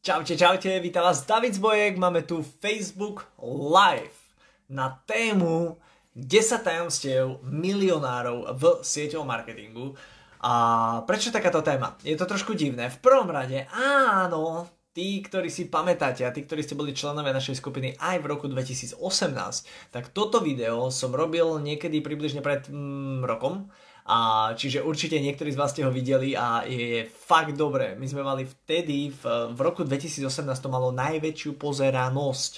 Čaute, čaute, vítam vás David Zbojek, máme tu Facebook Live na tému 10 tajomstiev milionárov v sieťovom marketingu. A prečo takáto téma? Je to trošku divné. V prvom rade, áno, tí, ktorí si pamätáte a tí, ktorí ste boli členovia našej skupiny aj v roku 2018, tak toto video som robil niekedy približne pred mm, rokom a čiže určite niektorí z vás ste ho videli a je, je fakt dobré. My sme mali vtedy, v, v roku 2018 to malo najväčšiu pozeranosť.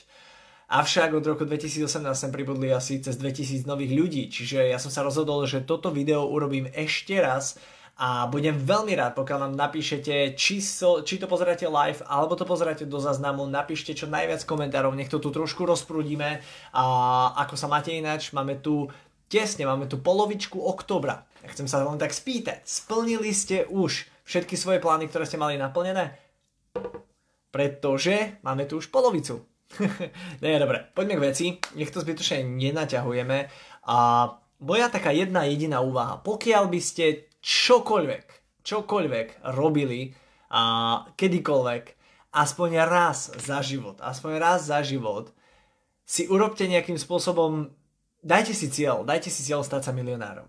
Avšak od roku 2018 sem pribudli asi cez 2000 nových ľudí, čiže ja som sa rozhodol, že toto video urobím ešte raz a budem veľmi rád, pokiaľ nám napíšete, či, so, či to pozeráte live, alebo to pozeráte do záznamu, napíšte čo najviac komentárov, nech to tu trošku rozprúdime a ako sa máte ináč, máme tu tesne, máme tu polovičku oktobra. Ja chcem sa len tak spýtať, splnili ste už všetky svoje plány, ktoré ste mali naplnené? Pretože máme tu už polovicu. Nie, dobre, poďme k veci, nech to zbytočne nenaťahujeme. A moja taká jedna jediná úvaha, pokiaľ by ste čokoľvek, čokoľvek robili a kedykoľvek, aspoň raz za život, aspoň raz za život, si urobte nejakým spôsobom dajte si cieľ, dajte si cieľ stať sa milionárom.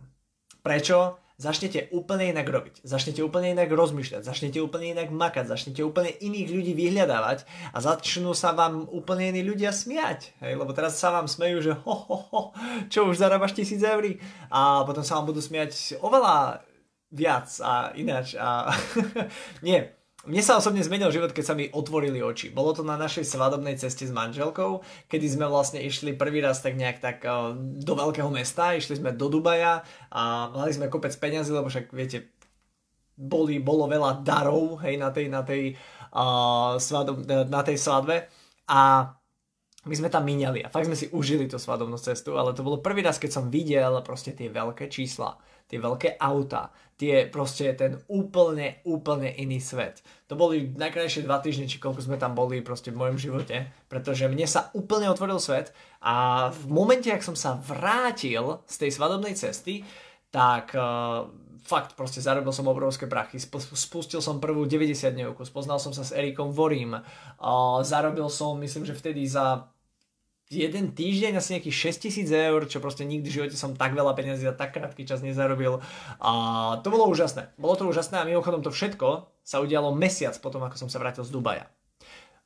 Prečo? Začnete úplne inak robiť, začnete úplne inak rozmýšľať, začnete úplne inak makať, začnete úplne iných ľudí vyhľadávať a začnú sa vám úplne iní ľudia smiať. Hej? Lebo teraz sa vám smejú, že ho, ho, ho, čo už zarábaš tisíc eur a potom sa vám budú smiať oveľa viac a ináč. A nie, mne sa osobne zmenil život, keď sa mi otvorili oči. Bolo to na našej svadobnej ceste s manželkou, kedy sme vlastne išli prvý raz tak nejak tak eh, do veľkého mesta, išli sme do Dubaja a mali sme kopec peňazí, lebo však viete, boli, bolo veľa darov hej, na tej, na tej, uh, svadob, na tej svadbe. A my sme tam míňali a fakt sme si užili tú svadobnú cestu, ale to bolo prvý raz, keď som videl proste tie veľké čísla, tie veľké auta, tie proste ten úplne, úplne iný svet. To boli najkrajšie dva týždne, či koľko sme tam boli proste v mojom živote, pretože mne sa úplne otvoril svet a v momente, ak som sa vrátil z tej svadobnej cesty, tak uh, fakt proste zarobil som obrovské prachy, spustil som prvú 90 dňovku, spoznal som sa s Erikom Vorím, uh, zarobil som, myslím, že vtedy za jeden týždeň asi nejakých 6000 eur, čo proste nikdy v živote som tak veľa peniazí za tak krátky čas nezarobil. A to bolo úžasné. Bolo to úžasné a mimochodom to všetko sa udialo mesiac potom, ako som sa vrátil z Dubaja.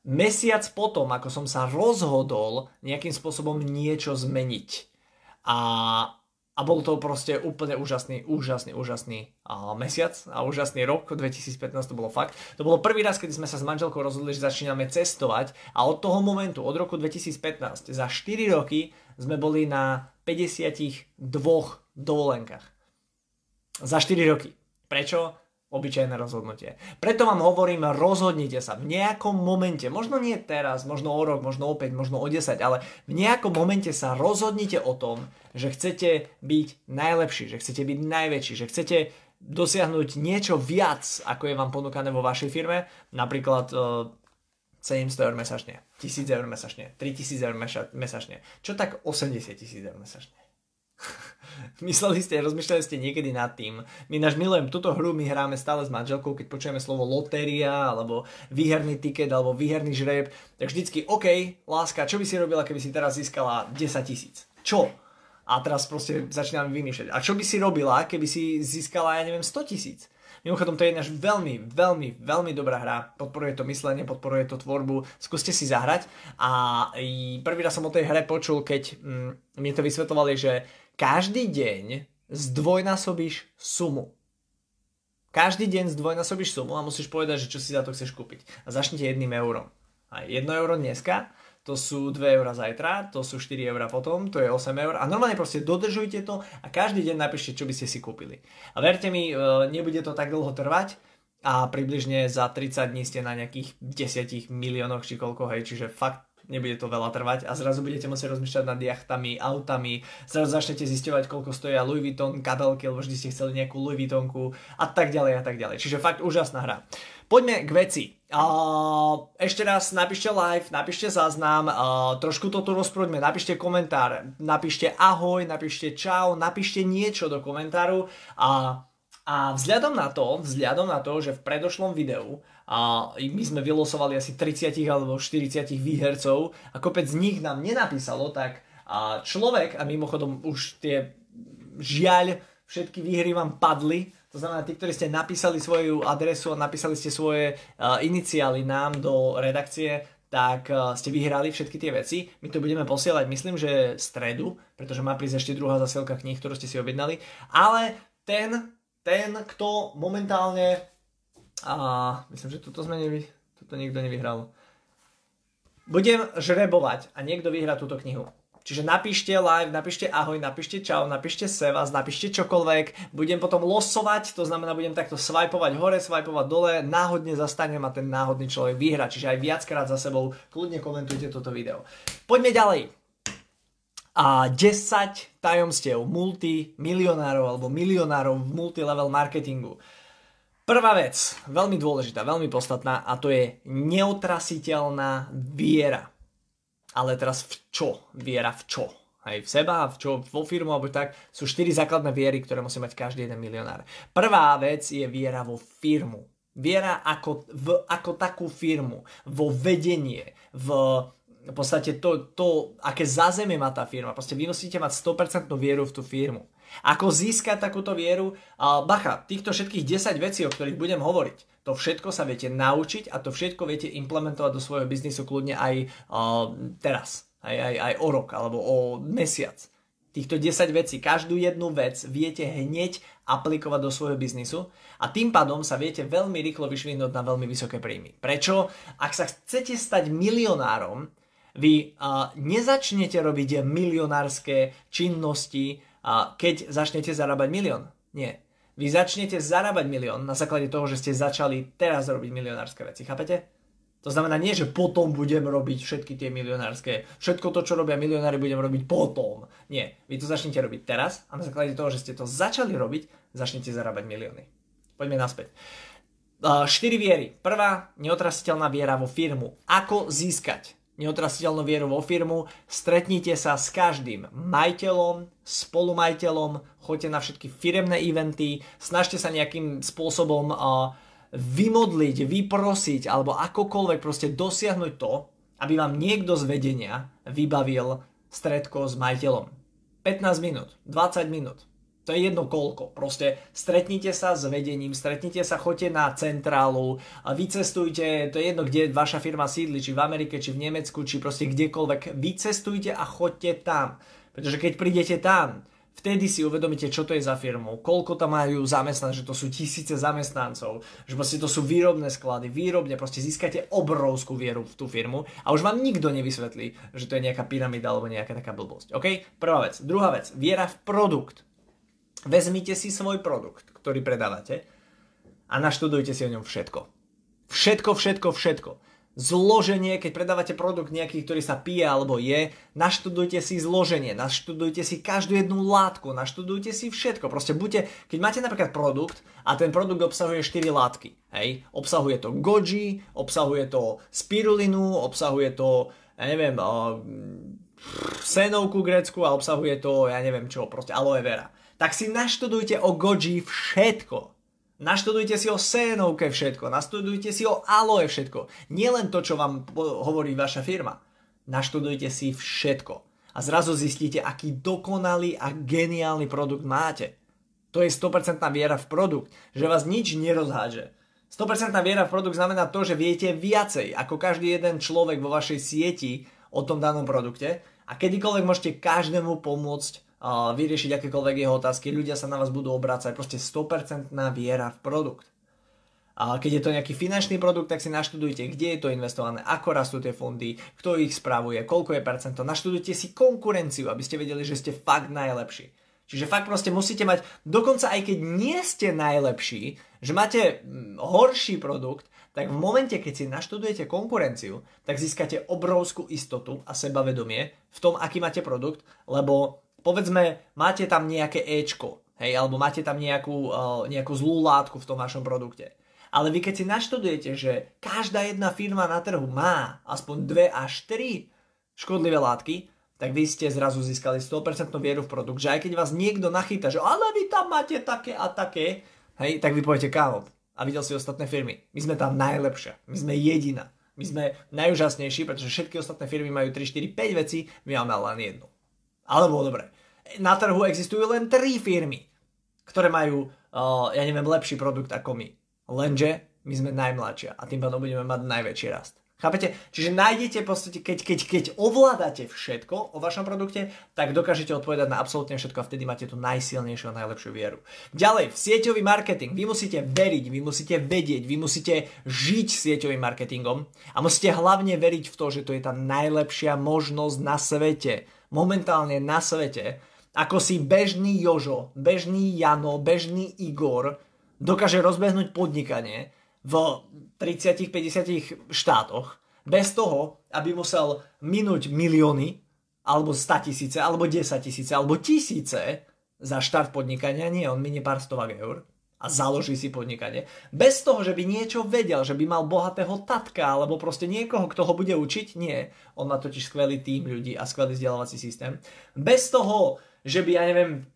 Mesiac potom, ako som sa rozhodol nejakým spôsobom niečo zmeniť. A a bol to proste úplne úžasný, úžasný, úžasný uh, mesiac a úžasný rok, 2015 to bolo fakt. To bolo prvý raz, kedy sme sa s manželkou rozhodli, že začíname cestovať a od toho momentu, od roku 2015, za 4 roky sme boli na 52 dovolenkách. Za 4 roky. Prečo? Obyčajné rozhodnutie. Preto vám hovorím, rozhodnite sa v nejakom momente, možno nie teraz, možno o rok, možno o 5, možno o 10, ale v nejakom momente sa rozhodnite o tom, že chcete byť najlepší, že chcete byť najväčší, že chcete dosiahnuť niečo viac, ako je vám ponúkané vo vašej firme, napríklad 700 eur mesačne, 1000 eur mesačne, 3000 eur mesačne, čo tak 80 tisíc eur mesačne. Mysleli ste, rozmýšľali ste niekedy nad tým. My náš milujem túto hru, my hráme stále s manželkou, keď počujeme slovo lotéria, alebo výherný tiket, alebo výherný žreb, tak vždycky, OK, láska, čo by si robila, keby si teraz získala 10 tisíc? Čo? A teraz proste začíname vymýšľať. A čo by si robila, keby si získala, ja neviem, 100 tisíc? Mimochodom, to je náš veľmi, veľmi, veľmi dobrá hra. Podporuje to myslenie, podporuje to tvorbu. Skúste si zahrať. A prvý raz som o tej hre počul, keď mm, to vysvetlovali, že každý deň zdvojnásobíš sumu. Každý deň zdvojnásobíš sumu a musíš povedať, že čo si za to chceš kúpiť. A začnite jedným eurom. A 1 euro dneska, to sú 2 eurá zajtra, to sú 4 eurá potom, to je 8 eur. A normálne proste dodržujte to a každý deň napíšte, čo by ste si kúpili. A verte mi, e, nebude to tak dlho trvať a približne za 30 dní ste na nejakých 10 miliónoch či koľko, hej, čiže fakt nebude to veľa trvať a zrazu budete musieť rozmýšľať nad jachtami, autami, zrazu začnete zisťovať, koľko stoja Louis Vuitton kabelky, lebo vždy ste chceli nejakú Louis Vuittonku a tak ďalej a tak ďalej. Čiže fakt úžasná hra. Poďme k veci. Ešte raz napíšte live, napíšte záznam, trošku to tu rozprúďme, napíšte komentár, napíšte ahoj, napíšte čau, napíšte niečo do komentáru a, a vzhľadom na to, vzhľadom na to, že v predošlom videu a my sme vylosovali asi 30 alebo 40 výhercov a kopec z nich nám nenapísalo, tak a človek, a mimochodom už tie žiaľ, všetky výhry vám padli, to znamená, tí, ktorí ste napísali svoju adresu a napísali ste svoje uh, iniciály nám do redakcie, tak uh, ste vyhrali všetky tie veci. My to budeme posielať, myslím, že stredu, pretože má prísť ešte druhá zasielka kníh, ktorú ste si objednali. Ale ten, ten, kto momentálne... Uh, myslím, že toto sme nevy, toto nikto nevyhral. Budem žrebovať a niekto vyhrá túto knihu. Čiže napíšte live, napíšte ahoj, napíšte čau, napíšte sevas, napíšte čokoľvek. Budem potom losovať, to znamená budem takto swipovať hore, swipovať dole, náhodne zastanem a ten náhodný človek vyhra. Čiže aj viackrát za sebou kľudne komentujte toto video. Poďme ďalej. A 10 tajomstiev multimilionárov alebo milionárov v multilevel marketingu. Prvá vec, veľmi dôležitá, veľmi podstatná a to je neutrasiteľná viera ale teraz v čo? Viera v čo? Aj v seba, v čo, vo firmu alebo tak, sú štyri základné viery, ktoré musí mať každý jeden milionár. Prvá vec je viera vo firmu. Viera ako, v, ako takú firmu, vo vedenie, v, v podstate to, to, aké zázemie má tá firma. Proste vy musíte mať 100% vieru v tú firmu. Ako získať takúto vieru? Bacha, týchto všetkých 10 vecí, o ktorých budem hovoriť, to všetko sa viete naučiť a to všetko viete implementovať do svojho biznisu kľudne aj teraz, aj, aj, aj o rok alebo o mesiac. Týchto 10 vecí, každú jednu vec viete hneď aplikovať do svojho biznisu a tým pádom sa viete veľmi rýchlo vyšvihnúť na veľmi vysoké príjmy. Prečo? Ak sa chcete stať milionárom, vy uh, nezačnete robiť milionárske činnosti, uh, keď začnete zarábať milión. Nie vy začnete zarábať milión na základe toho, že ste začali teraz robiť milionárske veci. Chápete? To znamená nie, že potom budem robiť všetky tie milionárske, všetko to, čo robia milionári, budem robiť potom. Nie, vy to začnete robiť teraz a na základe toho, že ste to začali robiť, začnete zarábať milióny. Poďme naspäť. 4 viery. Prvá, neotrasiteľná viera vo firmu. Ako získať neotrasiteľnú vieru vo firmu, stretnite sa s každým majiteľom, spolumajiteľom, choďte na všetky firemné eventy, snažte sa nejakým spôsobom vymodliť, vyprosiť alebo akokoľvek proste dosiahnuť to, aby vám niekto z vedenia vybavil stredko s majiteľom. 15 minút, 20 minút, to je jedno koľko. Proste stretnite sa s vedením, stretnite sa, choďte na centrálu, vycestujte, to je jedno, kde vaša firma sídli, či v Amerike, či v Nemecku, či proste kdekoľvek. Vycestujte a choďte tam. Pretože keď prídete tam, vtedy si uvedomíte, čo to je za firmu, koľko tam majú zamestnancov, že to sú tisíce zamestnancov, že proste to sú výrobné sklady, výrobne, proste získate obrovskú vieru v tú firmu a už vám nikto nevysvetlí, že to je nejaká pyramída alebo nejaká taká blbosť. OK? Prvá vec. Druhá vec. Viera v produkt. Vezmite si svoj produkt, ktorý predávate a naštudujte si o ňom všetko. Všetko, všetko, všetko. Zloženie, keď predávate produkt nejaký, ktorý sa pije alebo je, naštudujte si zloženie, naštudujte si každú jednu látku, naštudujte si všetko. Proste buďte, keď máte napríklad produkt a ten produkt obsahuje 4 látky, hej, obsahuje to goji, obsahuje to spirulinu, obsahuje to, ja neviem, uh, senovku grecku a obsahuje to, ja neviem čo, proste aloe vera tak si naštudujte o goji všetko. Naštudujte si o sénovke všetko, naštudujte si o aloe všetko. Nielen to, čo vám hovorí vaša firma. Naštudujte si všetko. A zrazu zistíte, aký dokonalý a geniálny produkt máte. To je 100% viera v produkt, že vás nič nerozháže. 100% viera v produkt znamená to, že viete viacej ako každý jeden človek vo vašej sieti o tom danom produkte a kedykoľvek môžete každému pomôcť vyriešiť akékoľvek jeho otázky, ľudia sa na vás budú obrácať, proste 100% viera v produkt. A keď je to nejaký finančný produkt, tak si naštudujte, kde je to investované, ako rastú tie fondy, kto ich spravuje, koľko je percento. Naštudujte si konkurenciu, aby ste vedeli, že ste fakt najlepší. Čiže fakt proste musíte mať, dokonca aj keď nie ste najlepší, že máte mm, horší produkt, tak v momente, keď si naštudujete konkurenciu, tak získate obrovskú istotu a sebavedomie v tom, aký máte produkt, lebo povedzme, máte tam nejaké Ečko, hej, alebo máte tam nejakú, uh, nejakú zlú látku v tom vašom produkte. Ale vy keď si naštudujete, že každá jedna firma na trhu má aspoň 2 až 3 škodlivé látky, tak vy ste zrazu získali 100% vieru v produkt, že aj keď vás niekto nachýta, že ale vy tam máte také a také, hej, tak vy poviete, kámo, a videl si ostatné firmy. My sme tam najlepšia. My sme jediná. My sme najúžasnejší, pretože všetky ostatné firmy majú 3, 4, 5 veci, my máme len jednu. Alebo dobre, na trhu existujú len 3 firmy, ktoré majú, uh, ja neviem, lepší produkt ako my. Lenže my sme najmladšia a tým pádom budeme mať najväčší rast. Chápete? Čiže nájdete v podstate, keď, keď, keď ovládate všetko o vašom produkte, tak dokážete odpovedať na absolútne všetko a vtedy máte tú najsilnejšiu a najlepšiu vieru. Ďalej, sieťový marketing. Vy musíte veriť, vy musíte vedieť, vy musíte žiť sieťovým marketingom a musíte hlavne veriť v to, že to je tá najlepšia možnosť na svete. Momentálne na svete. Ako si bežný Jožo, bežný Jano, bežný Igor dokáže rozbehnúť podnikanie, v 30-50 štátoch bez toho, aby musel minúť milióny alebo 100 tisíce, alebo 10 tisíce, alebo tisíce za štart podnikania. Nie, on minie pár stovák eur a založí si podnikanie. Bez toho, že by niečo vedel, že by mal bohatého tatka, alebo proste niekoho, kto ho bude učiť. Nie, on má totiž skvelý tým ľudí a skvelý vzdelávací systém. Bez toho, že by, ja neviem,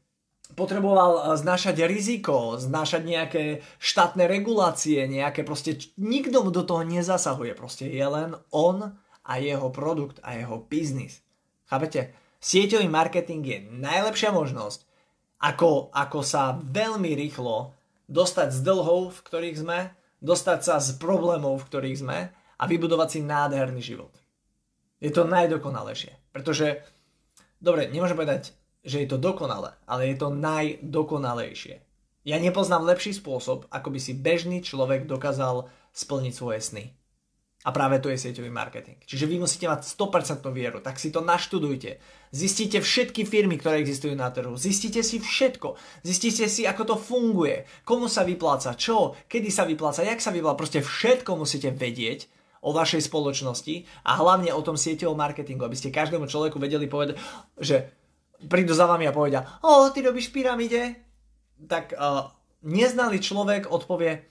potreboval eh, znášať riziko, znášať nejaké štátne regulácie, nejaké proste, nikto mu do toho nezasahuje, proste je len on a jeho produkt a jeho biznis. Chápete? Sieťový marketing je najlepšia možnosť, ako, ako sa veľmi rýchlo dostať z dlhov, v ktorých sme, dostať sa z problémov, v ktorých sme a vybudovať si nádherný život. Je to najdokonalejšie. Pretože, dobre, nemôžem povedať že je to dokonalé, ale je to najdokonalejšie. Ja nepoznám lepší spôsob, ako by si bežný človek dokázal splniť svoje sny. A práve to je sieťový marketing. Čiže vy musíte mať 100% vieru, tak si to naštudujte. Zistite všetky firmy, ktoré existujú na trhu. Zistite si všetko. Zistite si, ako to funguje. Komu sa vypláca, čo, kedy sa vypláca, jak sa vypláca. Proste všetko musíte vedieť o vašej spoločnosti a hlavne o tom sieťovom marketingu, aby ste každému človeku vedeli povedať, že prídu za vami a povedia, o, ty robíš pyramide, tak uh, neznalý človek odpovie,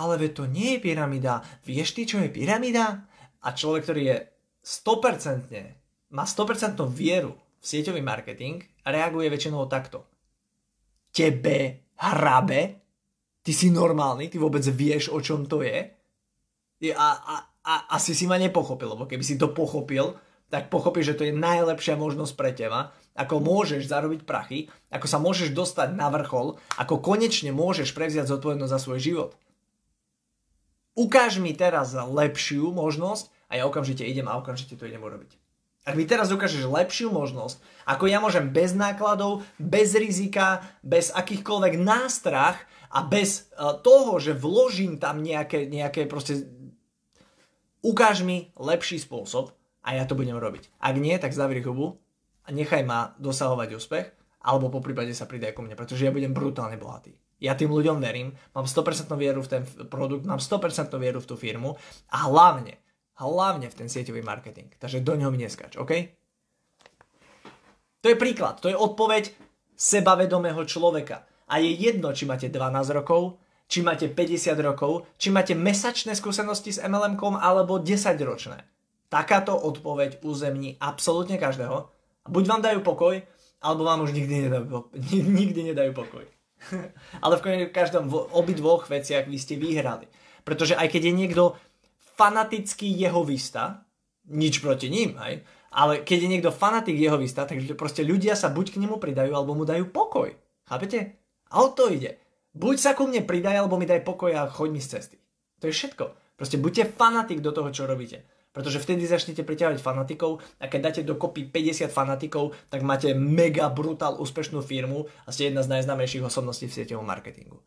ale veď to nie je pyramida, vieš ty, čo je pyramida? A človek, ktorý je 100%, má 100% vieru v sieťový marketing, reaguje väčšinou takto. Tebe hrabe? Ty si normálny? Ty vôbec vieš, o čom to je? A, a, a asi si ma nepochopil, lebo keby si to pochopil, tak pochopíš, že to je najlepšia možnosť pre teba ako môžeš zarobiť prachy, ako sa môžeš dostať na vrchol, ako konečne môžeš prevziať zodpovednosť za svoj život. Ukáž mi teraz lepšiu možnosť a ja okamžite idem a okamžite to idem urobiť. Ak mi teraz ukážeš lepšiu možnosť, ako ja môžem bez nákladov, bez rizika, bez akýchkoľvek nástrach a bez uh, toho, že vložím tam nejaké, nejaké proste... Ukáž mi lepší spôsob a ja to budem robiť. Ak nie, tak zavri hubu a nechaj ma dosahovať úspech, alebo po prípade sa pridaj ku mne, pretože ja budem brutálne bohatý. Ja tým ľuďom verím, mám 100% vieru v ten produkt, mám 100% vieru v tú firmu a hlavne, hlavne v ten sieťový marketing. Takže do ňoho neskač, OK? To je príklad, to je odpoveď sebavedomého človeka. A je jedno, či máte 12 rokov, či máte 50 rokov, či máte mesačné skúsenosti s MLM-kom alebo 10 ročné. Takáto odpoveď uzemní absolútne každého buď vám dajú pokoj, alebo vám už nikdy nedajú, nikdy nedajú pokoj. Ale v každom, v obidvoch veciach vy ste vyhrali. Pretože aj keď je niekto fanatický jehovista, nič proti ním, hej, ale keď je niekto fanatik jehovista, tak proste ľudia sa buď k nemu pridajú, alebo mu dajú pokoj. Chápete? A o to ide. Buď sa ku mne pridaj, alebo mi daj pokoj a choď mi z cesty. To je všetko. Proste buďte fanatik do toho, čo robíte. Pretože vtedy začnete priťahovať fanatikov a keď dáte dokopy 50 fanatikov, tak máte mega brutál úspešnú firmu a ste jedna z najznámejších osobností v sieťovom marketingu.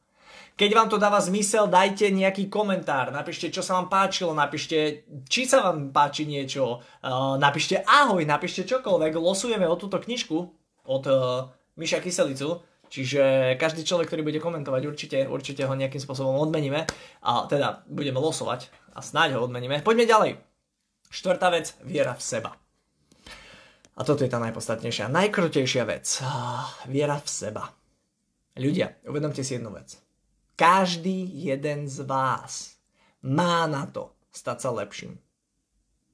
Keď vám to dáva zmysel, dajte nejaký komentár, napíšte, čo sa vám páčilo, napíšte, či sa vám páči niečo, uh, napíšte ahoj, napíšte čokoľvek, losujeme o túto knižku od uh, Miša Kyselicu, čiže každý človek, ktorý bude komentovať, určite, určite ho nejakým spôsobom odmeníme, a teda budeme losovať a snáď ho odmeníme. Poďme ďalej. Štvrtá vec, viera v seba. A toto je tá najpodstatnejšia, najkrutejšia vec. Viera v seba. Ľudia, uvedomte si jednu vec. Každý jeden z vás má na to stať sa lepším.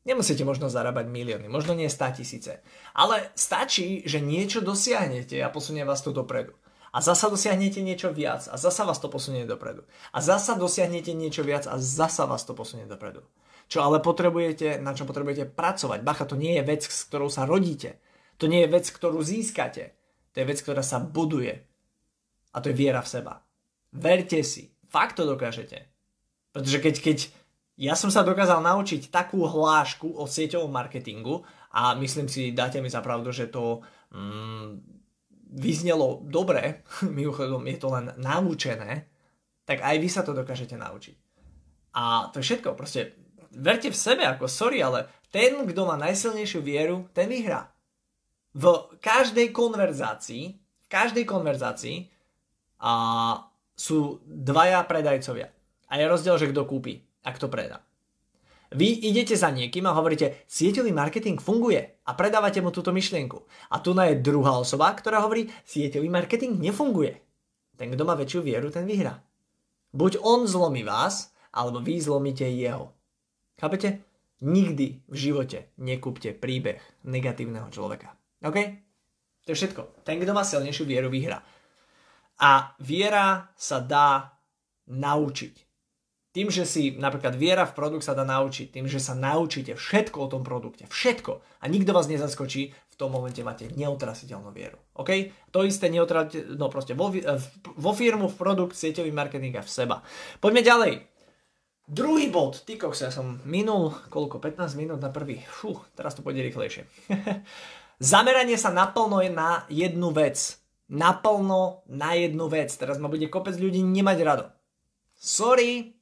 Nemusíte možno zarábať milióny, možno nie 100 tisíce, ale stačí, že niečo dosiahnete a posunie vás tu dopredu. A zasa dosiahnete niečo viac a zasa vás to posunie dopredu. A zasa dosiahnete niečo viac a zasa vás to posunie dopredu. Čo ale potrebujete, na čo potrebujete pracovať. Bacha, to nie je vec, s ktorou sa rodíte. To nie je vec, ktorú získate. To je vec, ktorá sa buduje. A to je viera v seba. Verte si. Fakt to dokážete. Pretože keď, keď ja som sa dokázal naučiť takú hlášku o sieťovom marketingu a myslím si, dáte mi za pravdu, že to mm, vyznelo dobre, mimochodom je to len naučené, tak aj vy sa to dokážete naučiť. A to je všetko, proste verte v sebe, ako sorry, ale ten, kto má najsilnejšiu vieru, ten vyhrá. V každej konverzácii, v každej konverzácii a sú dvaja predajcovia. A je rozdiel, že kto kúpi a kto predá. Vy idete za niekým a hovoríte, sieťový marketing funguje a predávate mu túto myšlienku. A tu je druhá osoba, ktorá hovorí, sieťový marketing nefunguje. Ten, kto má väčšiu vieru, ten vyhrá. Buď on zlomí vás, alebo vy zlomíte jeho. Chápete? Nikdy v živote nekúpte príbeh negatívneho človeka. OK? To je všetko. Ten, kto má silnejšiu vieru, vyhrá. A viera sa dá naučiť. Tým, že si napríklad viera v produkt sa dá naučiť, tým, že sa naučíte všetko o tom produkte, všetko a nikto vás nezaskočí, v tom momente máte neutrasiteľnú vieru. OK? To isté neutrasiteľ, no proste vo, vo firmu, v produkt, sieťový marketing a v seba. Poďme ďalej. Druhý bod, ty kokos, ja som minul, koľko, 15 minút na prvý. Fú, teraz to pôjde rýchlejšie. Zameranie sa naplno je na jednu vec. Naplno na jednu vec. Teraz ma bude kopec ľudí nemať rado. Sorry,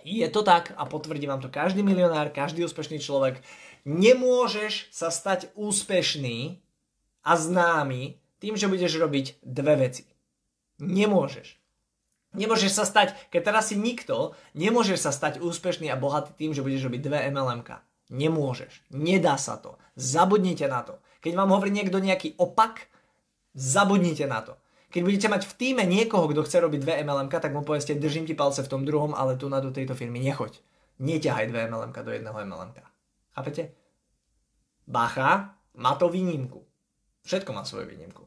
je to tak a potvrdí vám to každý milionár, každý úspešný človek. Nemôžeš sa stať úspešný a známy tým, že budeš robiť dve veci. Nemôžeš. Nemôžeš sa stať, keď teraz si nikto, nemôžeš sa stať úspešný a bohatý tým, že budeš robiť dve MLMK. Nemôžeš. Nedá sa to. Zabudnite na to. Keď vám hovorí niekto nejaký opak, zabudnite na to. Keď budete mať v týme niekoho, kto chce robiť dve MLMK, tak mu povedzte, držím ti palce v tom druhom, ale tu na do tejto firmy nechoď. Neťahaj dve MLMK do jedného MLMK. Chápete? Bacha, má to výnimku. Všetko má svoju výnimku.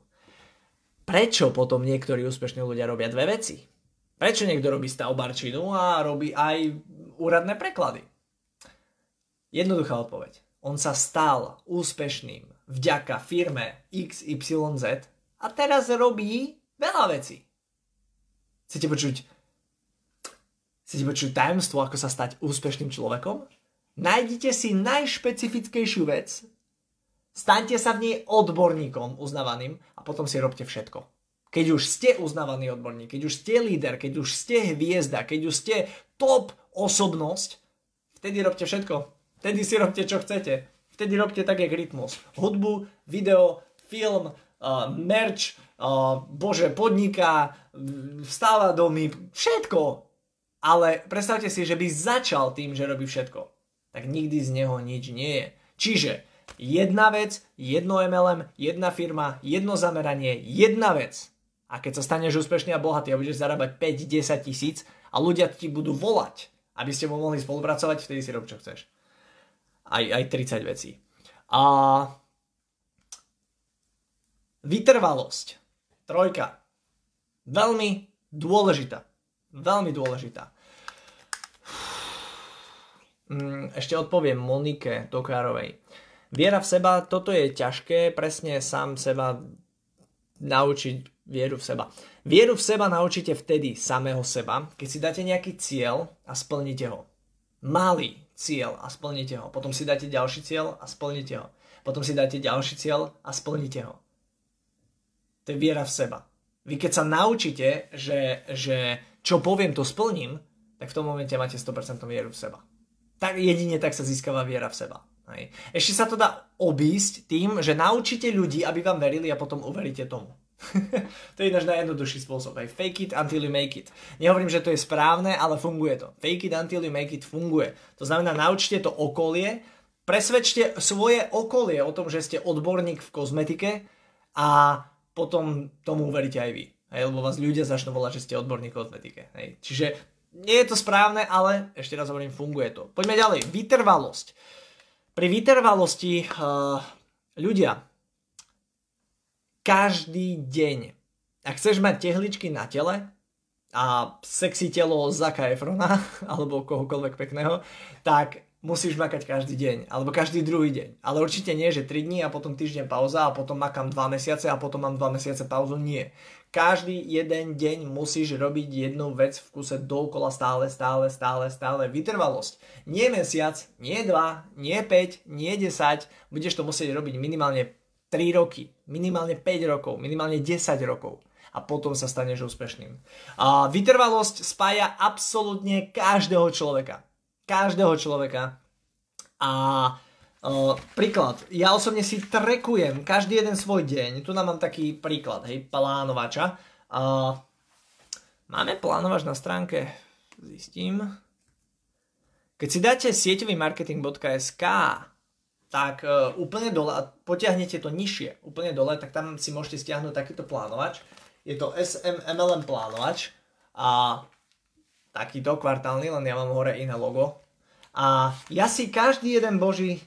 Prečo potom niektorí úspešní ľudia robia dve veci? Prečo niekto robí stavbarčinu a robí aj úradné preklady? Jednoduchá odpoveď. On sa stal úspešným vďaka firme XYZ a teraz robí veľa vecí. Chcete počuť Chcete počuť tajomstvo, ako sa stať úspešným človekom? Nájdite si najšpecifickejšiu vec, staňte sa v nej odborníkom uznávaným a potom si robte všetko. Keď už ste uznávaný odborník, keď už ste líder, keď už ste hviezda, keď už ste top osobnosť, vtedy robte všetko. Vtedy si robte, čo chcete. Vtedy robte tak, jak rytmus. Hudbu, video, film, uh, merch, uh, bože, podniká, vstáva domy, všetko. Ale predstavte si, že by začal tým, že robí všetko. Tak nikdy z neho nič nie je. Čiže jedna vec, jedno MLM, jedna firma, jedno zameranie, jedna vec. A keď sa staneš úspešný a bohatý a budeš zarábať 5-10 tisíc a ľudia ti budú volať, aby ste mohli spolupracovať, vtedy si rob, čo chceš. Aj, aj 30 vecí. A vytrvalosť. Trojka. Veľmi dôležitá. Veľmi dôležitá. Mm, ešte odpoviem Monike Tokárovej. Viera v seba, toto je ťažké, presne sám seba naučiť vieru v seba. Vieru v seba naučíte vtedy samého seba, keď si dáte nejaký cieľ a splníte ho. Malý cieľ a splníte ho. Potom si dáte ďalší cieľ a splníte ho. Potom si dáte ďalší cieľ a splníte ho. To je viera v seba. Vy keď sa naučíte, že, že čo poviem, to splním, tak v tom momente máte 100% vieru v seba. Tak jedine tak sa získava viera v seba. Hej. Ešte sa to dá obísť tým, že naučíte ľudí, aby vám verili a potom uveríte tomu. to je náš najjednoduchší spôsob. Aj fake it until you make it. Nehovorím, že to je správne, ale funguje to. Fake it until you make it funguje. To znamená, naučte to okolie, presvedčte svoje okolie o tom, že ste odborník v kozmetike a potom tomu uveríte aj vy. Hej, lebo vás ľudia začnú volať, že ste odborník v kozmetike. Hej. Čiže nie je to správne, ale ešte raz hovorím, funguje to. Poďme ďalej. Vytrvalosť. Pri vytrvalosti uh, ľudia každý deň ak chceš mať tehličky na tele a sexy telo Zaka Efrona, alebo kohokoľvek pekného, tak musíš makať každý deň, alebo každý druhý deň. Ale určite nie, že 3 dní a potom týždeň pauza a potom makám 2 mesiace a potom mám 2 mesiace pauzu. Nie. Každý jeden deň musíš robiť jednu vec v kuse dokola stále, stále, stále, stále. Vytrvalosť. Nie mesiac, nie 2, nie 5, nie 10. Budeš to musieť robiť minimálne 3 roky, minimálne 5 rokov, minimálne 10 rokov a potom sa staneš úspešným. A vytrvalosť spája absolútne každého človeka. Každého človeka. A Uh, príklad, ja osobne si trekujem každý jeden svoj deň. Tu nám mám taký príklad, hej, plánovača. Uh, máme plánovač na stránke, zistím. Keď si dáte sieťovýmarketing.sk, tak uh, úplne dole, a potiahnete to nižšie, úplne dole, tak tam si môžete stiahnuť takýto plánovač. Je to SMMLM plánovač a takýto kvartálny, len ja mám hore iné logo. A ja si každý jeden boží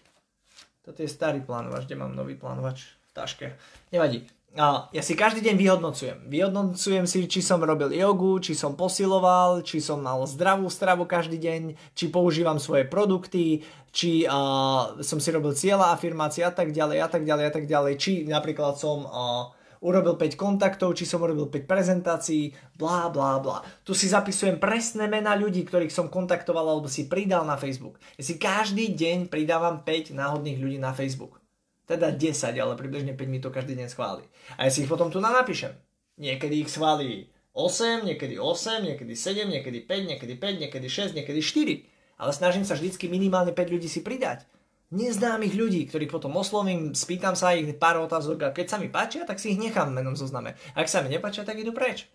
toto je starý plánovač, kde mám nový plánovač v taške. Nevadí. Ja si každý deň vyhodnocujem. Vyhodnocujem si, či som robil jogu, či som posiloval, či som mal zdravú stravu každý deň, či používam svoje produkty, či uh, som si robil cieľa afirmácie a tak ďalej a tak ďalej a tak ďalej. Či napríklad som uh, urobil 5 kontaktov, či som urobil 5 prezentácií, blá, blá, blá. Tu si zapisujem presné mená ľudí, ktorých som kontaktoval alebo si pridal na Facebook. Ja si každý deň pridávam 5 náhodných ľudí na Facebook. Teda 10, ale približne 5 mi to každý deň schváli. A ja si ich potom tu napíšem. Niekedy ich schváli 8, niekedy 8, niekedy 7, niekedy 5, niekedy 5, niekedy 6, niekedy 4. Ale snažím sa vždycky minimálne 5 ľudí si pridať neznámych ľudí, ktorých potom oslovím, spýtam sa ich pár otázok a keď sa mi páčia, tak si ich nechám menom zozname. Ak sa mi nepáčia, tak idú preč.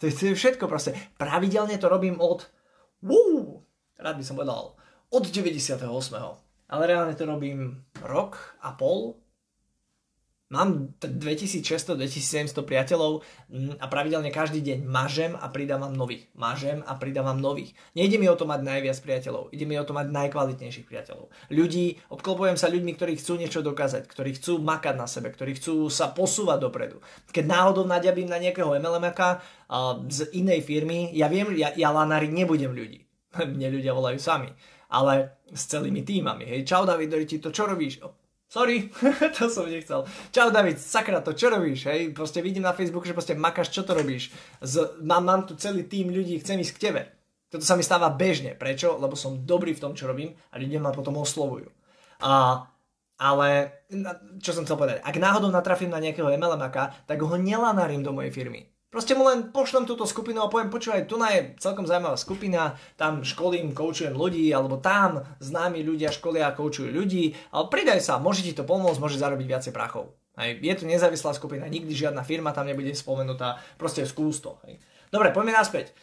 To je, to je všetko proste. Pravidelne to robím od, uh, rád by som povedal, od 98. Ale reálne to robím rok a pol, Mám 2600-2700 priateľov mm, a pravidelne každý deň mažem a pridávam nových. Mažem a pridávam nových. Nejde mi o to mať najviac priateľov, ide mi o to mať najkvalitnejších priateľov. Ľudí, obklopujem sa ľuďmi, ktorí chcú niečo dokázať, ktorí chcú makať na sebe, ktorí chcú sa posúvať dopredu. Keď náhodou naďabím na nejakého MLMaka z inej firmy, ja viem, ja, ja lanári nebudem ľudí. Mne ľudia volajú sami ale s celými týmami. Hej, čau David, ti to čo robíš? Sorry, to som nechcel. Čau David, sakra to, čo robíš? Hej? Proste vidím na Facebooku, že proste makáš, čo to robíš. Z, mám, mám tu celý tým ľudí, chcem ísť k tebe. Toto sa mi stáva bežne. Prečo? Lebo som dobrý v tom, čo robím a ľudia ma potom oslovujú. A, ale, čo som chcel povedať, ak náhodou natrafím na nejakého MLMaka, tak ho nelanarím do mojej firmy. Proste mu len pošlem túto skupinu a poviem, počúvaj, tu je celkom zaujímavá skupina, tam školím, koučujem ľudí, alebo tam známi ľudia školia a koučujú ľudí, ale pridaj sa, môže ti to pomôcť, môže zarobiť viacej prachov. Hej. Je to nezávislá skupina, nikdy žiadna firma tam nebude spomenutá, proste skús to. Hej. Dobre, poďme naspäť.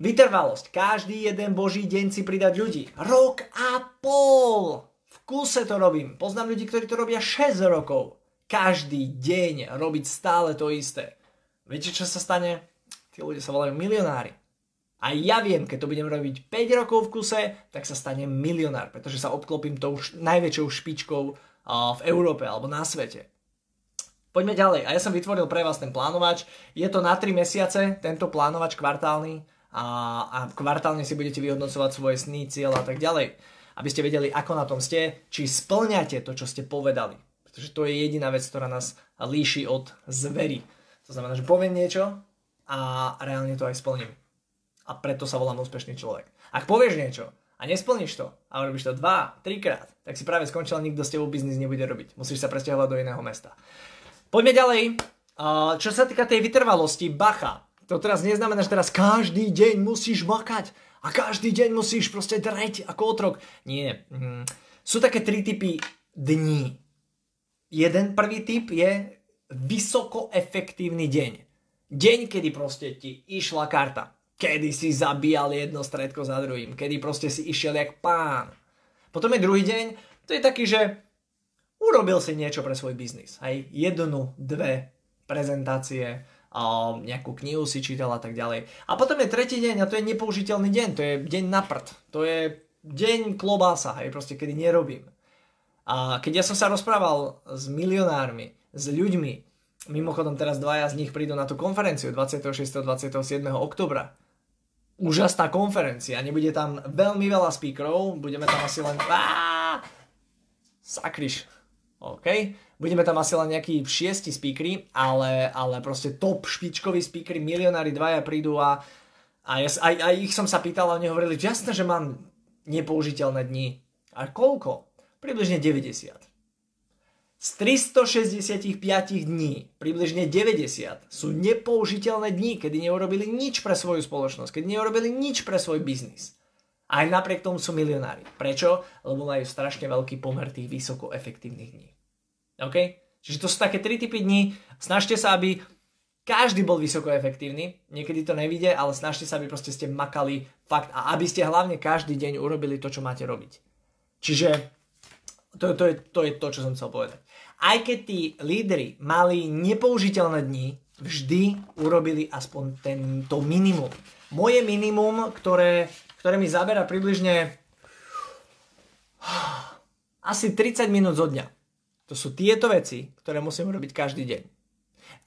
Vytrvalosť. Každý jeden boží deň si pridať ľudí. Rok a pol. V kuse to robím. Poznám ľudí, ktorí to robia 6 rokov. Každý deň robiť stále to isté. Viete, čo sa stane? Tí ľudia sa volajú milionári. A ja viem, keď to budem robiť 5 rokov v kuse, tak sa stane milionár, pretože sa obklopím tou najväčšou špičkou v Európe alebo na svete. Poďme ďalej. A ja som vytvoril pre vás ten plánovač. Je to na 3 mesiace, tento plánovač kvartálny. A, a kvartálne si budete vyhodnocovať svoje sny, cieľ a tak ďalej. Aby ste vedeli, ako na tom ste, či splňate to, čo ste povedali. Pretože to je jediná vec, ktorá nás líši od zvery. To znamená, že poviem niečo a reálne to aj splním. A preto sa volám úspešný človek. Ak povieš niečo a nesplníš to a robíš to 2, 3 krát, tak si práve skončil nikto s tebou biznis nebude robiť. Musíš sa presťahovať do iného mesta. Poďme ďalej. Čo sa týka tej vytrvalosti, bacha. To teraz neznamená, že teraz každý deň musíš makať a každý deň musíš proste dreť ako otrok. Nie. Mm. Sú také tri typy dní. Jeden prvý typ je vysoko efektívny deň. Deň, kedy proste ti išla karta. Kedy si zabíjal jedno stredko za druhým. Kedy proste si išiel jak pán. Potom je druhý deň, to je taký, že urobil si niečo pre svoj biznis. Hej, jednu, dve prezentácie, nejakú knihu si čítal a tak ďalej. A potom je tretí deň a to je nepoužiteľný deň, to je deň na prd. To je deň klobása, hej, proste kedy nerobím. A keď ja som sa rozprával s milionármi, s ľuďmi, Mimochodom teraz dvaja z nich prídu na tú konferenciu 26. 27. oktobra. Úžasná konferencia, nebude tam veľmi veľa speakerov, budeme tam asi len... Á, sakryš. OK. Budeme tam asi len nejakí šiesti speakery, ale, ale proste top špičkoví speakery, milionári dvaja prídu a, a, ja, aj, aj ich som sa pýtal a oni hovorili, že jasné, že mám nepoužiteľné dni. A koľko? Približne 90. Z 365 dní, približne 90, sú nepoužiteľné dni, kedy neurobili nič pre svoju spoločnosť, kedy neurobili nič pre svoj biznis. Aj napriek tomu sú milionári. Prečo? Lebo majú strašne veľký pomer tých vysoko efektívnych dní. OK? Čiže to sú také tri typy dní. Snažte sa, aby každý bol vysoko efektívny. Niekedy to nevíde, ale snažte sa, aby proste ste makali fakt a aby ste hlavne každý deň urobili to, čo máte robiť. Čiže to, to, je, to je to, čo som chcel povedať. Aj keď tí lídry mali nepoužiteľné dni, vždy urobili aspoň tento minimum. Moje minimum, ktoré, ktoré mi zabera približne asi 30 minút zo dňa. To sú tieto veci, ktoré musím urobiť každý deň.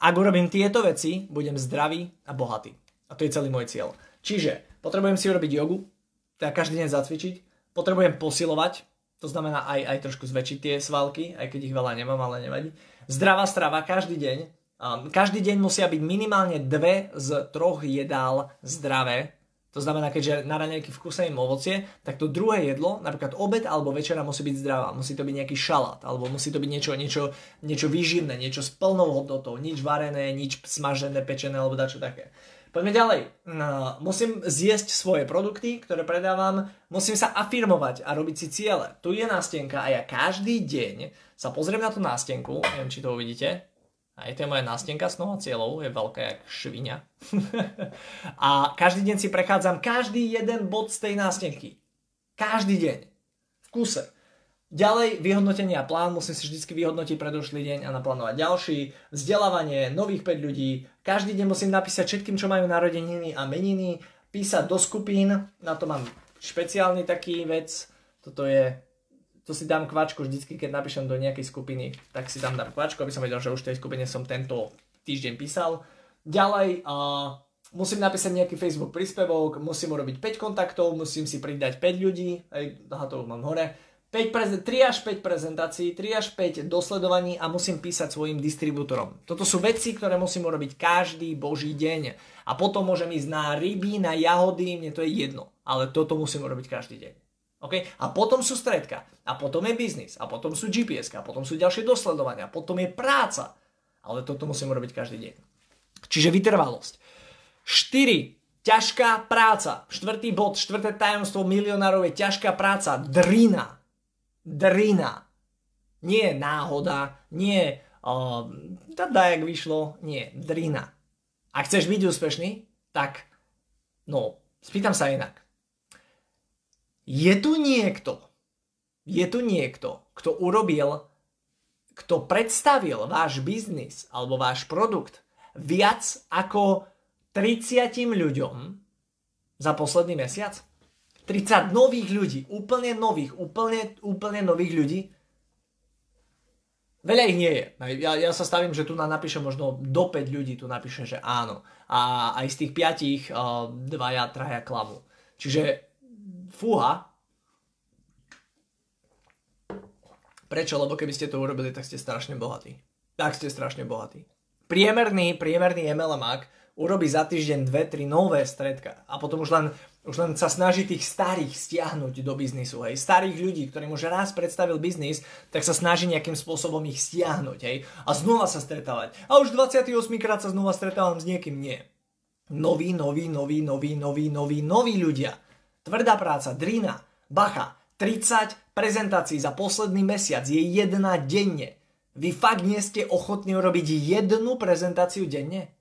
Ak urobím tieto veci, budem zdravý a bohatý. A to je celý môj cieľ. Čiže potrebujem si urobiť jogu, teda každý deň zacvičiť, potrebujem posilovať, to znamená aj, aj trošku zväčšiť tie svalky, aj keď ich veľa nemám, ale nevadí. Zdravá strava každý deň. Um, každý deň musia byť minimálne dve z troch jedál zdravé. To znamená, keďže na raňajky v kuse ovocie, tak to druhé jedlo, napríklad obed alebo večera musí byť zdravá. Musí to byť nejaký šalát, alebo musí to byť niečo, niečo, niečo výživné, niečo s plnou hodnotou, nič varené, nič smažené, pečené alebo dačo také. Poďme ďalej. No, musím zjesť svoje produkty, ktoré predávam, musím sa afirmovať a robiť si ciele. Tu je nástenka a ja každý deň sa pozriem na tú nástenku, neviem, či to uvidíte. A je to moja nástenka snov a cieľov, je veľká jak švinia. a každý deň si prechádzam každý jeden bod z tej nástenky. Každý deň. V kuse. Ďalej vyhodnotenie a plán, musím si vždy vyhodnotiť predošlý deň a naplánovať ďalší. Vzdelávanie, nových 5 ľudí. Každý deň musím napísať všetkým, čo majú narodeniny a meniny. Písať do skupín, na to mám špeciálny taký vec. Toto je, to si dám kvačku vždycky, keď napíšem do nejakej skupiny, tak si tam dám kvačku, aby som vedel, že už v tej skupine som tento týždeň písal. Ďalej, uh, musím napísať nejaký Facebook príspevok, musím urobiť 5 kontaktov, musím si pridať 5 ľudí, aj to mám hore 5 preze- 3 až 5 prezentácií, 3 až 5 dosledovaní a musím písať svojim distribútorom. Toto sú veci, ktoré musím urobiť každý boží deň. A potom môžem ísť na ryby, na jahody, mne to je jedno. Ale toto musím urobiť každý deň. Okay? A potom sú stredka. A potom je biznis. A potom sú GPS. A potom sú ďalšie dosledovania. A potom je práca. Ale toto musím urobiť každý deň. Čiže vytrvalosť. 4. Ťažká práca. Štvrtý bod, štvrté tajomstvo milionárov je ťažká práca. Drina drina. Nie náhoda, nie uh, tada, jak vyšlo, nie, drina. Ak chceš byť úspešný, tak no, spýtam sa inak. Je tu niekto, je tu niekto, kto urobil, kto predstavil váš biznis alebo váš produkt viac ako 30 ľuďom za posledný mesiac? 30 nových ľudí, úplne nových, úplne, úplne nových ľudí. Veľa ich nie je. Ja, ja sa stavím, že tu na napíše možno do 5 ľudí, tu napíše, že áno. A aj z tých 5 uh, dvaja, traja klamu. Čiže fúha. Prečo? Lebo keby ste to urobili, tak ste strašne bohatí. Tak ste strašne bohatí. Priemerný, priemerný MLMák urobí za týždeň 2-3 nové stredka a potom už len už len sa snaží tých starých stiahnuť do biznisu, hej. Starých ľudí, ktorým už raz predstavil biznis, tak sa snaží nejakým spôsobom ich stiahnuť, hej. A znova sa stretávať. A už 28 krát sa znova stretávam s niekým, nie. Noví, noví, noví, noví, noví, noví, noví ľudia. Tvrdá práca, drina, bacha, 30 prezentácií za posledný mesiac je jedna denne. Vy fakt nie ste ochotní urobiť jednu prezentáciu denne?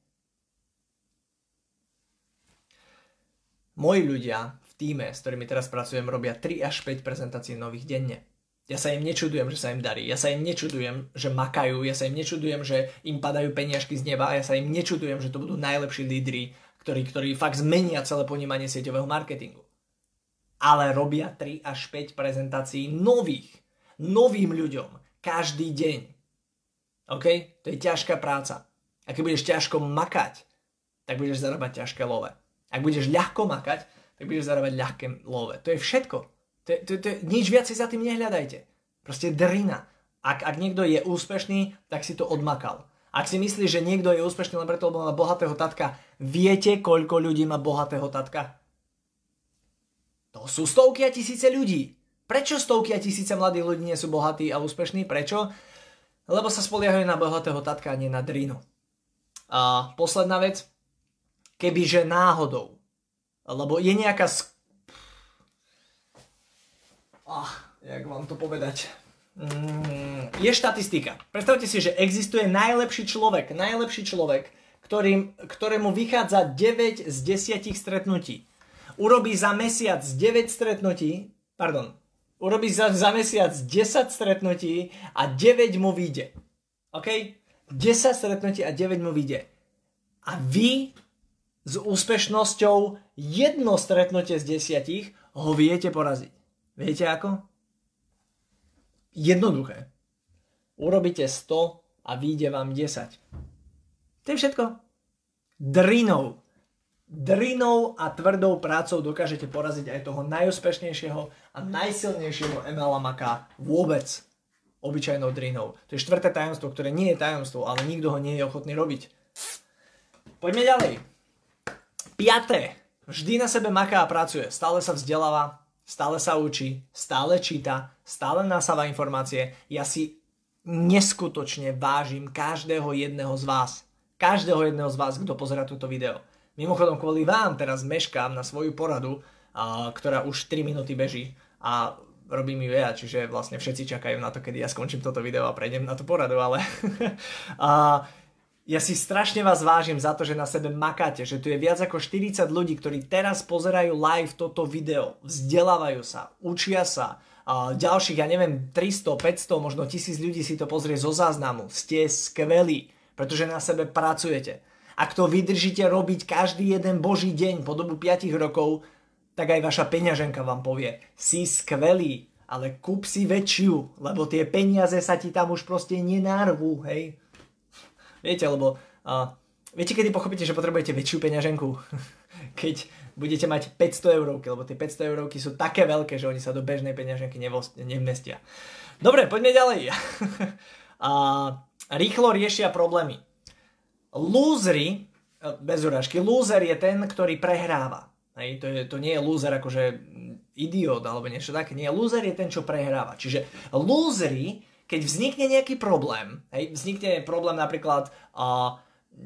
Moji ľudia v týme, s ktorými teraz pracujem, robia 3 až 5 prezentácií nových denne. Ja sa im nečudujem, že sa im darí. Ja sa im nečudujem, že makajú. Ja sa im nečudujem, že im padajú peniažky z neba. Ja sa im nečudujem, že to budú najlepší lídry, ktorí, ktorí fakt zmenia celé ponímanie sieťového marketingu. Ale robia 3 až 5 prezentácií nových, novým ľuďom každý deň. OK? To je ťažká práca. A keď budeš ťažko makať, tak budeš zarábať ťažké love. Ak budeš ľahko makať, tak budeš zarábať ľahké love. To je všetko. To je, to, to nič viacej za tým nehľadajte. Proste drina. Ak, ak niekto je úspešný, tak si to odmakal. Ak si myslíš, že niekto je úspešný len preto, lebo má bohatého tatka, viete, koľko ľudí má bohatého tatka? To sú stovky a tisíce ľudí. Prečo stovky a tisíce mladých ľudí nie sú bohatí a úspešní? Prečo? Lebo sa spoliehajú na bohatého tatka a nie na drinu. A posledná vec, kebyže náhodou, lebo je nejaká... Sk- ah, jak vám to povedať? Mm, je štatistika. Predstavte si, že existuje najlepší človek, najlepší človek, ktorým, ktorému vychádza 9 z 10 stretnutí. Urobí za mesiac 9 stretnutí, pardon, urobí za, za mesiac 10 stretnutí a 9 mu vyjde. OK? 10 stretnutí a 9 mu vyjde. A vy s úspešnosťou jedno stretnutie z desiatich ho viete poraziť. Viete ako? Jednoduché. Urobíte 100 a vyjde vám 10. To je všetko. Drinou. Drinou a tvrdou prácou dokážete poraziť aj toho najúspešnejšieho a najsilnejšieho ML maka vôbec obyčajnou drinou. To je štvrté tajomstvo, ktoré nie je tajomstvo, ale nikto ho nie je ochotný robiť. Poďme ďalej. Piaté. Vždy na sebe maká a pracuje. Stále sa vzdeláva, stále sa učí, stále číta, stále nasáva informácie. Ja si neskutočne vážim každého jedného z vás. Každého jedného z vás, kto pozera túto video. Mimochodom, kvôli vám teraz meškám na svoju poradu, ktorá už 3 minúty beží a robí mi veľa, čiže vlastne všetci čakajú na to, kedy ja skončím toto video a prejdem na tú poradu, ale a, ja si strašne vás vážim za to, že na sebe makáte, že tu je viac ako 40 ľudí, ktorí teraz pozerajú live toto video, vzdelávajú sa, učia sa, a ďalších, ja neviem, 300, 500, možno 1000 ľudí si to pozrie zo záznamu. Ste skvelí, pretože na sebe pracujete. Ak to vydržíte robiť každý jeden boží deň po dobu 5 rokov, tak aj vaša peňaženka vám povie, si skvelý, ale kúp si väčšiu, lebo tie peniaze sa ti tam už proste nenárvú, hej. Viete, lebo uh, viete, kedy pochopíte, že potrebujete väčšiu peňaženku? Keď budete mať 500 eurovky, lebo tie 500 eurovky sú také veľké, že oni sa do bežnej peňaženky nevmestia. Dobre, poďme ďalej. a rýchlo riešia problémy. Lúzry, e, bez urážky, lúzer je ten, ktorý prehráva. Hej, to, je, to nie je lúzer akože idiot alebo niečo také. Nie, lúzer je ten, čo prehráva. Čiže lúzry keď vznikne nejaký problém, hej, vznikne problém napríklad uh,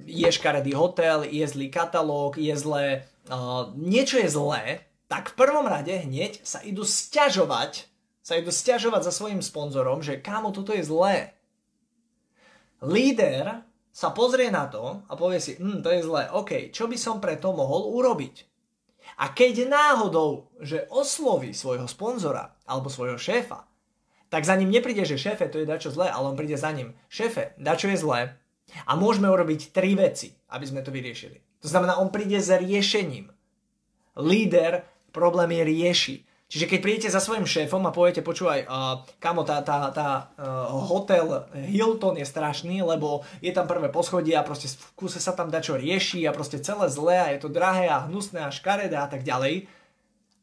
je škaredý hotel, je zlý katalóg, je zlé, uh, niečo je zlé, tak v prvom rade hneď sa idú stiažovať, sa idú stiažovať za svojim sponzorom, že kámo, toto je zlé. Líder sa pozrie na to a povie si, hm, to je zlé, OK, čo by som preto mohol urobiť? A keď náhodou, že osloví svojho sponzora alebo svojho šéfa tak za ním nepríde, že šéfe, to je dačo zlé, ale on príde za ním. Šéfe, dačo je zlé a môžeme urobiť tri veci, aby sme to vyriešili. To znamená, on príde s riešením. Líder problémy rieši. Čiže keď prídete za svojim šéfom a poviete, počúvaj, uh, kamo, tá, tá, tá uh, hotel Hilton je strašný, lebo je tam prvé poschodie a proste v kuse sa tam dačo rieši a proste celé zlé a je to drahé a hnusné a škaredé a tak ďalej.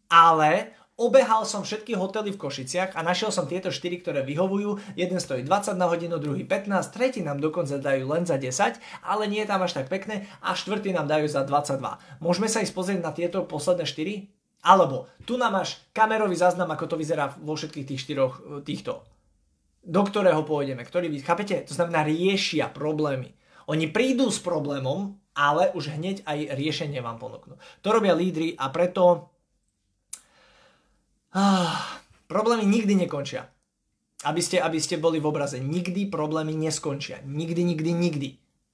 Ale Obehal som všetky hotely v Košiciach a našiel som tieto 4, ktoré vyhovujú. Jeden stojí 20 na hodinu, druhý 15, tretí nám dokonca dajú len za 10, ale nie je tam až tak pekné a štvrtý nám dajú za 22. Môžeme sa ísť pozrieť na tieto posledné 4? Alebo tu nám máš kamerový záznam, ako to vyzerá vo všetkých tých štyroch e, týchto. Do ktorého pôjdeme, ktorý vy, chápete? To znamená riešia problémy. Oni prídu s problémom, ale už hneď aj riešenie vám ponúknú. To robia lídry a preto Ah, problémy nikdy nekončia. Aby ste, aby ste boli v obraze. Nikdy problémy neskončia. Nikdy, nikdy, nikdy.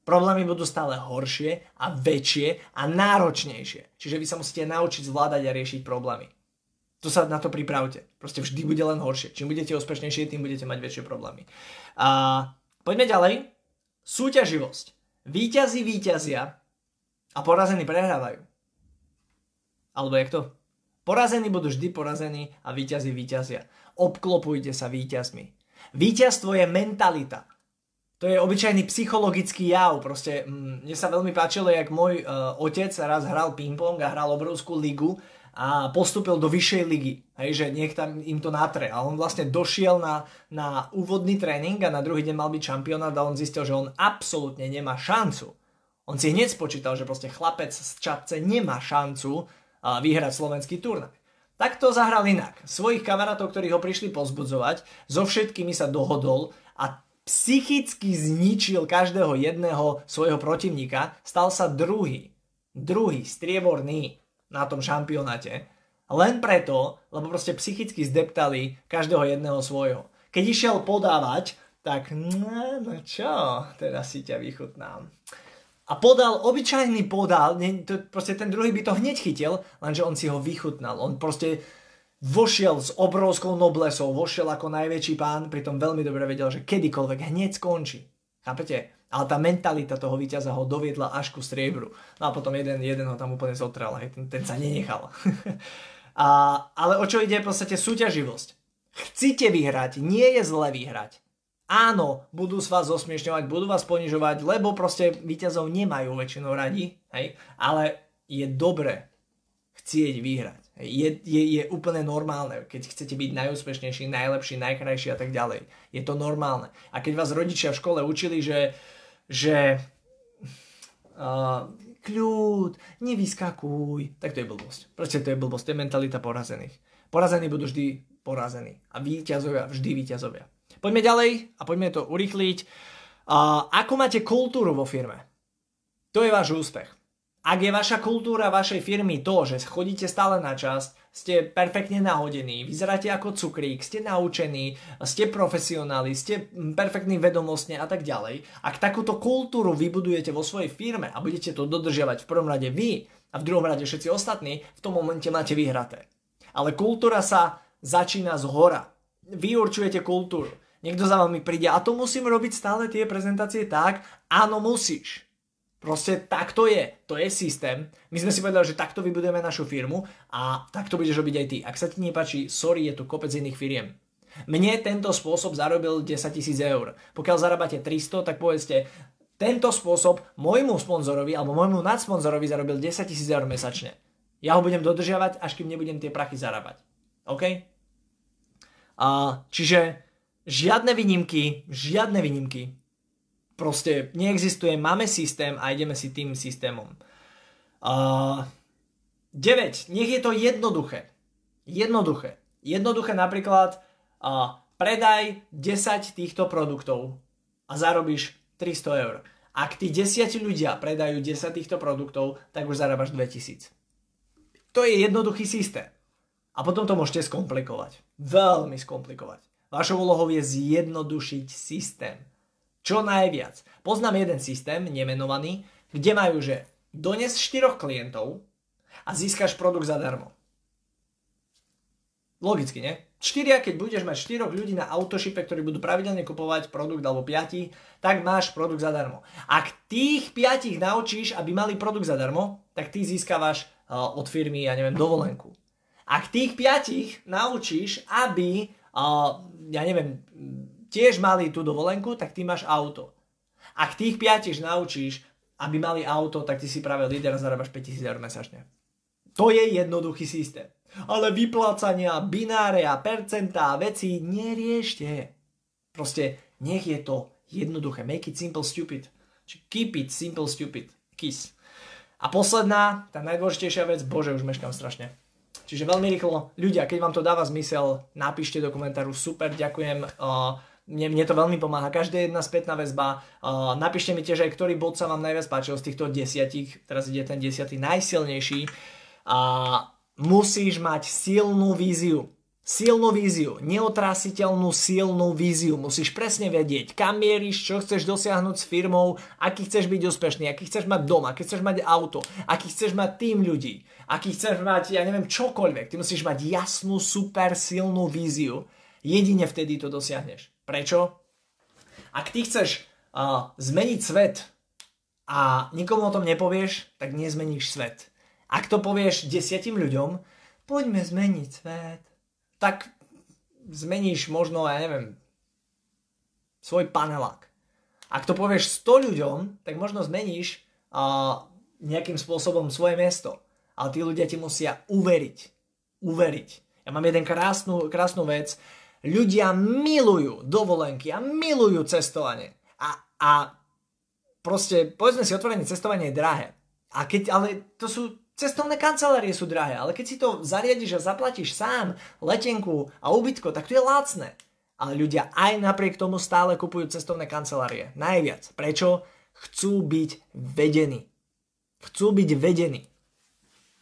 Problémy budú stále horšie a väčšie a náročnejšie. Čiže vy sa musíte naučiť zvládať a riešiť problémy. To sa na to pripravte. Proste vždy bude len horšie. Čím budete úspešnejšie, tým budete mať väčšie problémy. A poďme ďalej. Súťaživosť. Výťazí výťazia a porazení prehrávajú. Alebo jak to? Porazení budú vždy porazení a víťazi víťazia. Obklopujte sa víťazmi. Víťazstvo je mentalita. To je obyčajný psychologický jav. Proste mm, mne sa veľmi páčilo, jak môj uh, otec raz hral ping-pong a hral obrovskú ligu a postupil do vyššej ligy. Hej, že niekto im to natre. A on vlastne došiel na, na úvodný tréning a na druhý deň mal byť šampionát a on zistil, že on absolútne nemá šancu. On si hneď spočítal, že proste chlapec z Čapce nemá šancu uh, vyhrať slovenský turnaj. Tak to zahral inak. Svojich kamarátov, ktorí ho prišli pozbudzovať, so všetkými sa dohodol a psychicky zničil každého jedného svojho protivníka, stal sa druhý, druhý, strieborný na tom šampionáte. Len preto, lebo proste psychicky zdeptali každého jedného svojho. Keď išiel podávať, tak no, no čo, teraz si ťa vychutnám. A podal, obyčajný podal, ne, to, proste ten druhý by to hneď chytil, lenže on si ho vychutnal. On proste vošiel s obrovskou noblesou, vošiel ako najväčší pán, pritom veľmi dobre vedel, že kedykoľvek hneď skončí. Chápete? Ale tá mentalita toho víťaza ho doviedla až ku striebru. No a potom jeden, jeden ho tam úplne zotral, hej, ten, ten sa nenechal. a, ale o čo ide v podstate súťaživosť. Chcete vyhrať, nie je zle vyhrať. Áno, budú s vás osmiešňovať, budú vás ponižovať, lebo proste víťazov nemajú väčšinou radi, hej, ale je dobre chcieť vyhrať. Je, je, je úplne normálne, keď chcete byť najúspešnejší, najlepší, najkrajší a tak ďalej. Je to normálne. A keď vás rodičia v škole učili, že, že uh, kľud, nevyskakuj, tak to je blbosť. Proste to je blbosť, to je mentalita porazených. Porazení budú vždy porazení a víťazovia vždy víťazovia. Poďme ďalej a poďme to urychliť. Uh, ako máte kultúru vo firme? To je váš úspech. Ak je vaša kultúra vašej firmy to, že chodíte stále na čas, ste perfektne nahodení, vyzeráte ako cukrík, ste naučení, ste profesionáli, ste perfektní vedomostne a tak ďalej. Ak takúto kultúru vybudujete vo svojej firme a budete to dodržiavať v prvom rade vy a v druhom rade všetci ostatní, v tom momente máte vyhraté. Ale kultúra sa začína z hora. Vy určujete kultúru. Niekto za vami príde a to musím robiť stále tie prezentácie tak? Áno, musíš. Proste takto je. To je systém. My sme si povedali, že takto vybudujeme našu firmu a takto budeš robiť aj ty. Ak sa ti nepáči, sorry, je tu kopec iných firiem. Mne tento spôsob zarobil 10 tisíc eur. Pokiaľ zarábate 300, tak povedzte, tento spôsob môjmu sponzorovi alebo môjmu nadsponzorovi zarobil 10 tisíc eur mesačne. Ja ho budem dodržiavať, až kým nebudem tie prachy zarábať. OK? A, čiže žiadne výnimky, žiadne výnimky. Proste neexistuje, máme systém a ideme si tým systémom. Uh, 9. Nech je to jednoduché. Jednoduché. Jednoduché napríklad uh, predaj 10 týchto produktov a zarobíš 300 eur. Ak tí 10 ľudia predajú 10 týchto produktov, tak už zarábaš 2000. To je jednoduchý systém. A potom to môžete skomplikovať. Veľmi skomplikovať. Vašou úlohou je zjednodušiť systém. Čo najviac. Poznám jeden systém, nemenovaný, kde majú, že dones 4 klientov a získaš produkt zadarmo. Logicky, nie? 4, keď budeš mať 4 ľudí na autošipe, ktorí budú pravidelne kupovať produkt alebo 5, tak máš produkt zadarmo. Ak tých 5 naučíš, aby mali produkt zadarmo, tak ty získavaš uh, od firmy, ja neviem, dovolenku. Ak tých 5 naučíš, aby, ja neviem, tiež mali tú dovolenku, tak ty máš auto. Ak tých piatich naučíš, aby mali auto, tak ty si práve líder a zarábaš 5000 eur mesačne. To je jednoduchý systém. Ale vyplácania, bináre a percentá, veci neriešte. Proste nech je to jednoduché. Make it simple stupid. Či keep it simple stupid. Kiss. A posledná, tá najdôležitejšia vec, bože, už meškám strašne. Čiže veľmi rýchlo, ľudia, keď vám to dáva zmysel, napíšte do komentáru, super, ďakujem. Mne, mne to veľmi pomáha. Každá jedna spätná väzba. Napíšte mi tiež aj, ktorý bod sa vám najviac páčil z týchto desiatich. Teraz ide ten desiatý najsilnejší. A musíš mať silnú víziu. Silnú víziu, neotrasiteľnú silnú víziu. Musíš presne vedieť, kam mieríš, čo chceš dosiahnuť s firmou, aký chceš byť úspešný, aký chceš mať dom, aký chceš mať auto, aký chceš mať tým ľudí, aký chceš mať, ja neviem, čokoľvek. Ty musíš mať jasnú, super silnú víziu. Jedine vtedy to dosiahneš. Prečo? Ak ty chceš uh, zmeniť svet a nikomu o tom nepovieš, tak nezmeníš svet. Ak to povieš desiatim ľuďom, poďme zmeniť svet, tak zmeníš možno, ja neviem, svoj panelák. Ak to povieš 100 ľuďom, tak možno zmeníš uh, nejakým spôsobom svoje miesto. Ale tí ľudia ti musia uveriť. Uveriť. Ja mám jeden krásnu, krásnu vec. Ľudia milujú dovolenky a milujú cestovanie. A, a proste, povedzme si, otvorenie cestovanie je drahé. A keď, ale to sú Cestovné kancelárie sú drahé, ale keď si to zariadiš a zaplatíš sám, letenku a ubytko, tak to je lacné. Ale ľudia aj napriek tomu stále kupujú cestovné kancelárie. Najviac. Prečo? Chcú byť vedení. Chcú byť vedení.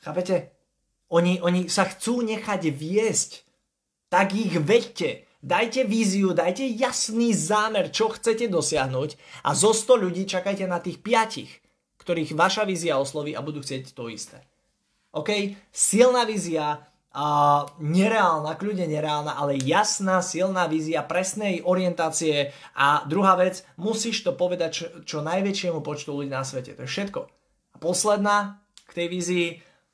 Chápete? Oni, oni sa chcú nechať viesť. Tak ich vedte. Dajte víziu, dajte jasný zámer, čo chcete dosiahnuť a zo 100 ľudí čakajte na tých piatich ktorých vaša vízia osloví a budú chcieť to isté. OK? Silná vízia, a nereálna, kľudne nereálna, ale jasná, silná vízia presnej orientácie a druhá vec, musíš to povedať čo, čo najväčšiemu počtu ľudí na svete. To je všetko. A posledná k tej vízii,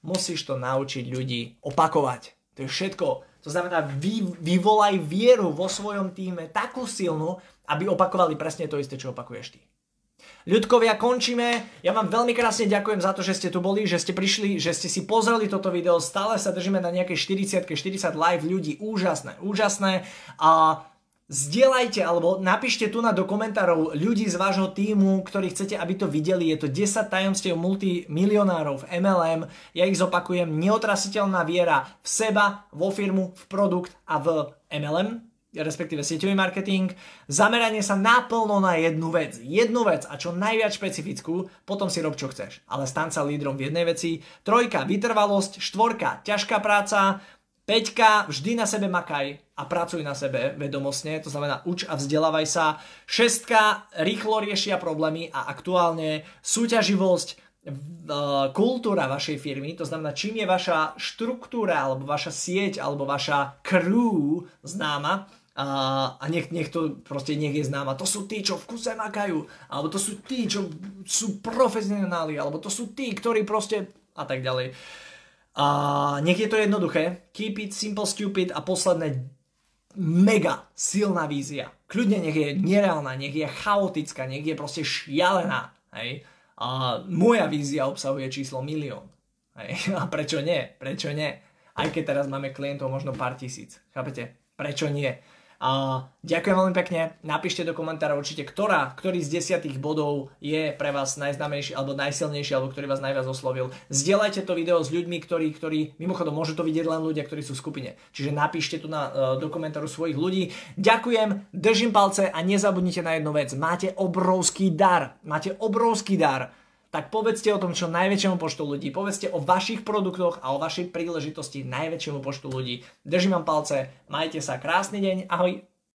musíš to naučiť ľudí opakovať. To je všetko. To znamená, vy, vyvolaj vieru vo svojom týme takú silnú, aby opakovali presne to isté, čo opakuješ ty. Ľudkovia, končíme. Ja vám veľmi krásne ďakujem za to, že ste tu boli, že ste prišli, že ste si pozreli toto video. Stále sa držíme na nejakej 40 40 live ľudí. Úžasné, úžasné. A Zdieľajte alebo napíšte tu na do komentárov ľudí z vášho týmu, ktorí chcete, aby to videli. Je to 10 tajomstiev multimilionárov v MLM. Ja ich zopakujem. Neotrasiteľná viera v seba, vo firmu, v produkt a v MLM respektíve sieťový marketing, zameranie sa naplno na jednu vec. Jednu vec a čo najviac špecifickú, potom si rob čo chceš. Ale stan sa lídrom v jednej veci. Trojka, vytrvalosť, štvorka, ťažká práca, peťka, vždy na sebe makaj a pracuj na sebe vedomostne, to znamená uč a vzdelávaj sa. Šestka, rýchlo riešia problémy a aktuálne súťaživosť, kultúra vašej firmy, to znamená, čím je vaša štruktúra, alebo vaša sieť, alebo vaša crew známa, a, a nech, nech to proste nech je známa. To sú tí, čo v kuse makajú, alebo to sú tí, čo sú profesionáli, alebo to sú tí, ktorí proste a tak ďalej. A nech je to jednoduché. Keep it simple, stupid a posledné mega silná vízia. Kľudne nech je nereálna, nech je chaotická, nech je proste šialená. Hej? A moja vízia obsahuje číslo milión. Hej? A prečo nie? Prečo nie? Aj keď teraz máme klientov možno pár tisíc. Chápete? Prečo nie? A ďakujem veľmi pekne. Napíšte do komentára určite, ktorá, ktorý z desiatých bodov je pre vás najznámejší alebo najsilnejší, alebo ktorý vás najviac oslovil. Zdieľajte to video s ľuďmi, ktorí, ktorí mimochodom môžu to vidieť len ľudia, ktorí sú v skupine. Čiže napíšte tu na, uh, do komentáru svojich ľudí. Ďakujem, držím palce a nezabudnite na jednu vec. Máte obrovský dar. Máte obrovský dar tak povedzte o tom čo najväčšiemu počtu ľudí, povedzte o vašich produktoch a o vašej príležitosti najväčšiemu počtu ľudí. Držím vám palce, majte sa krásny deň, ahoj!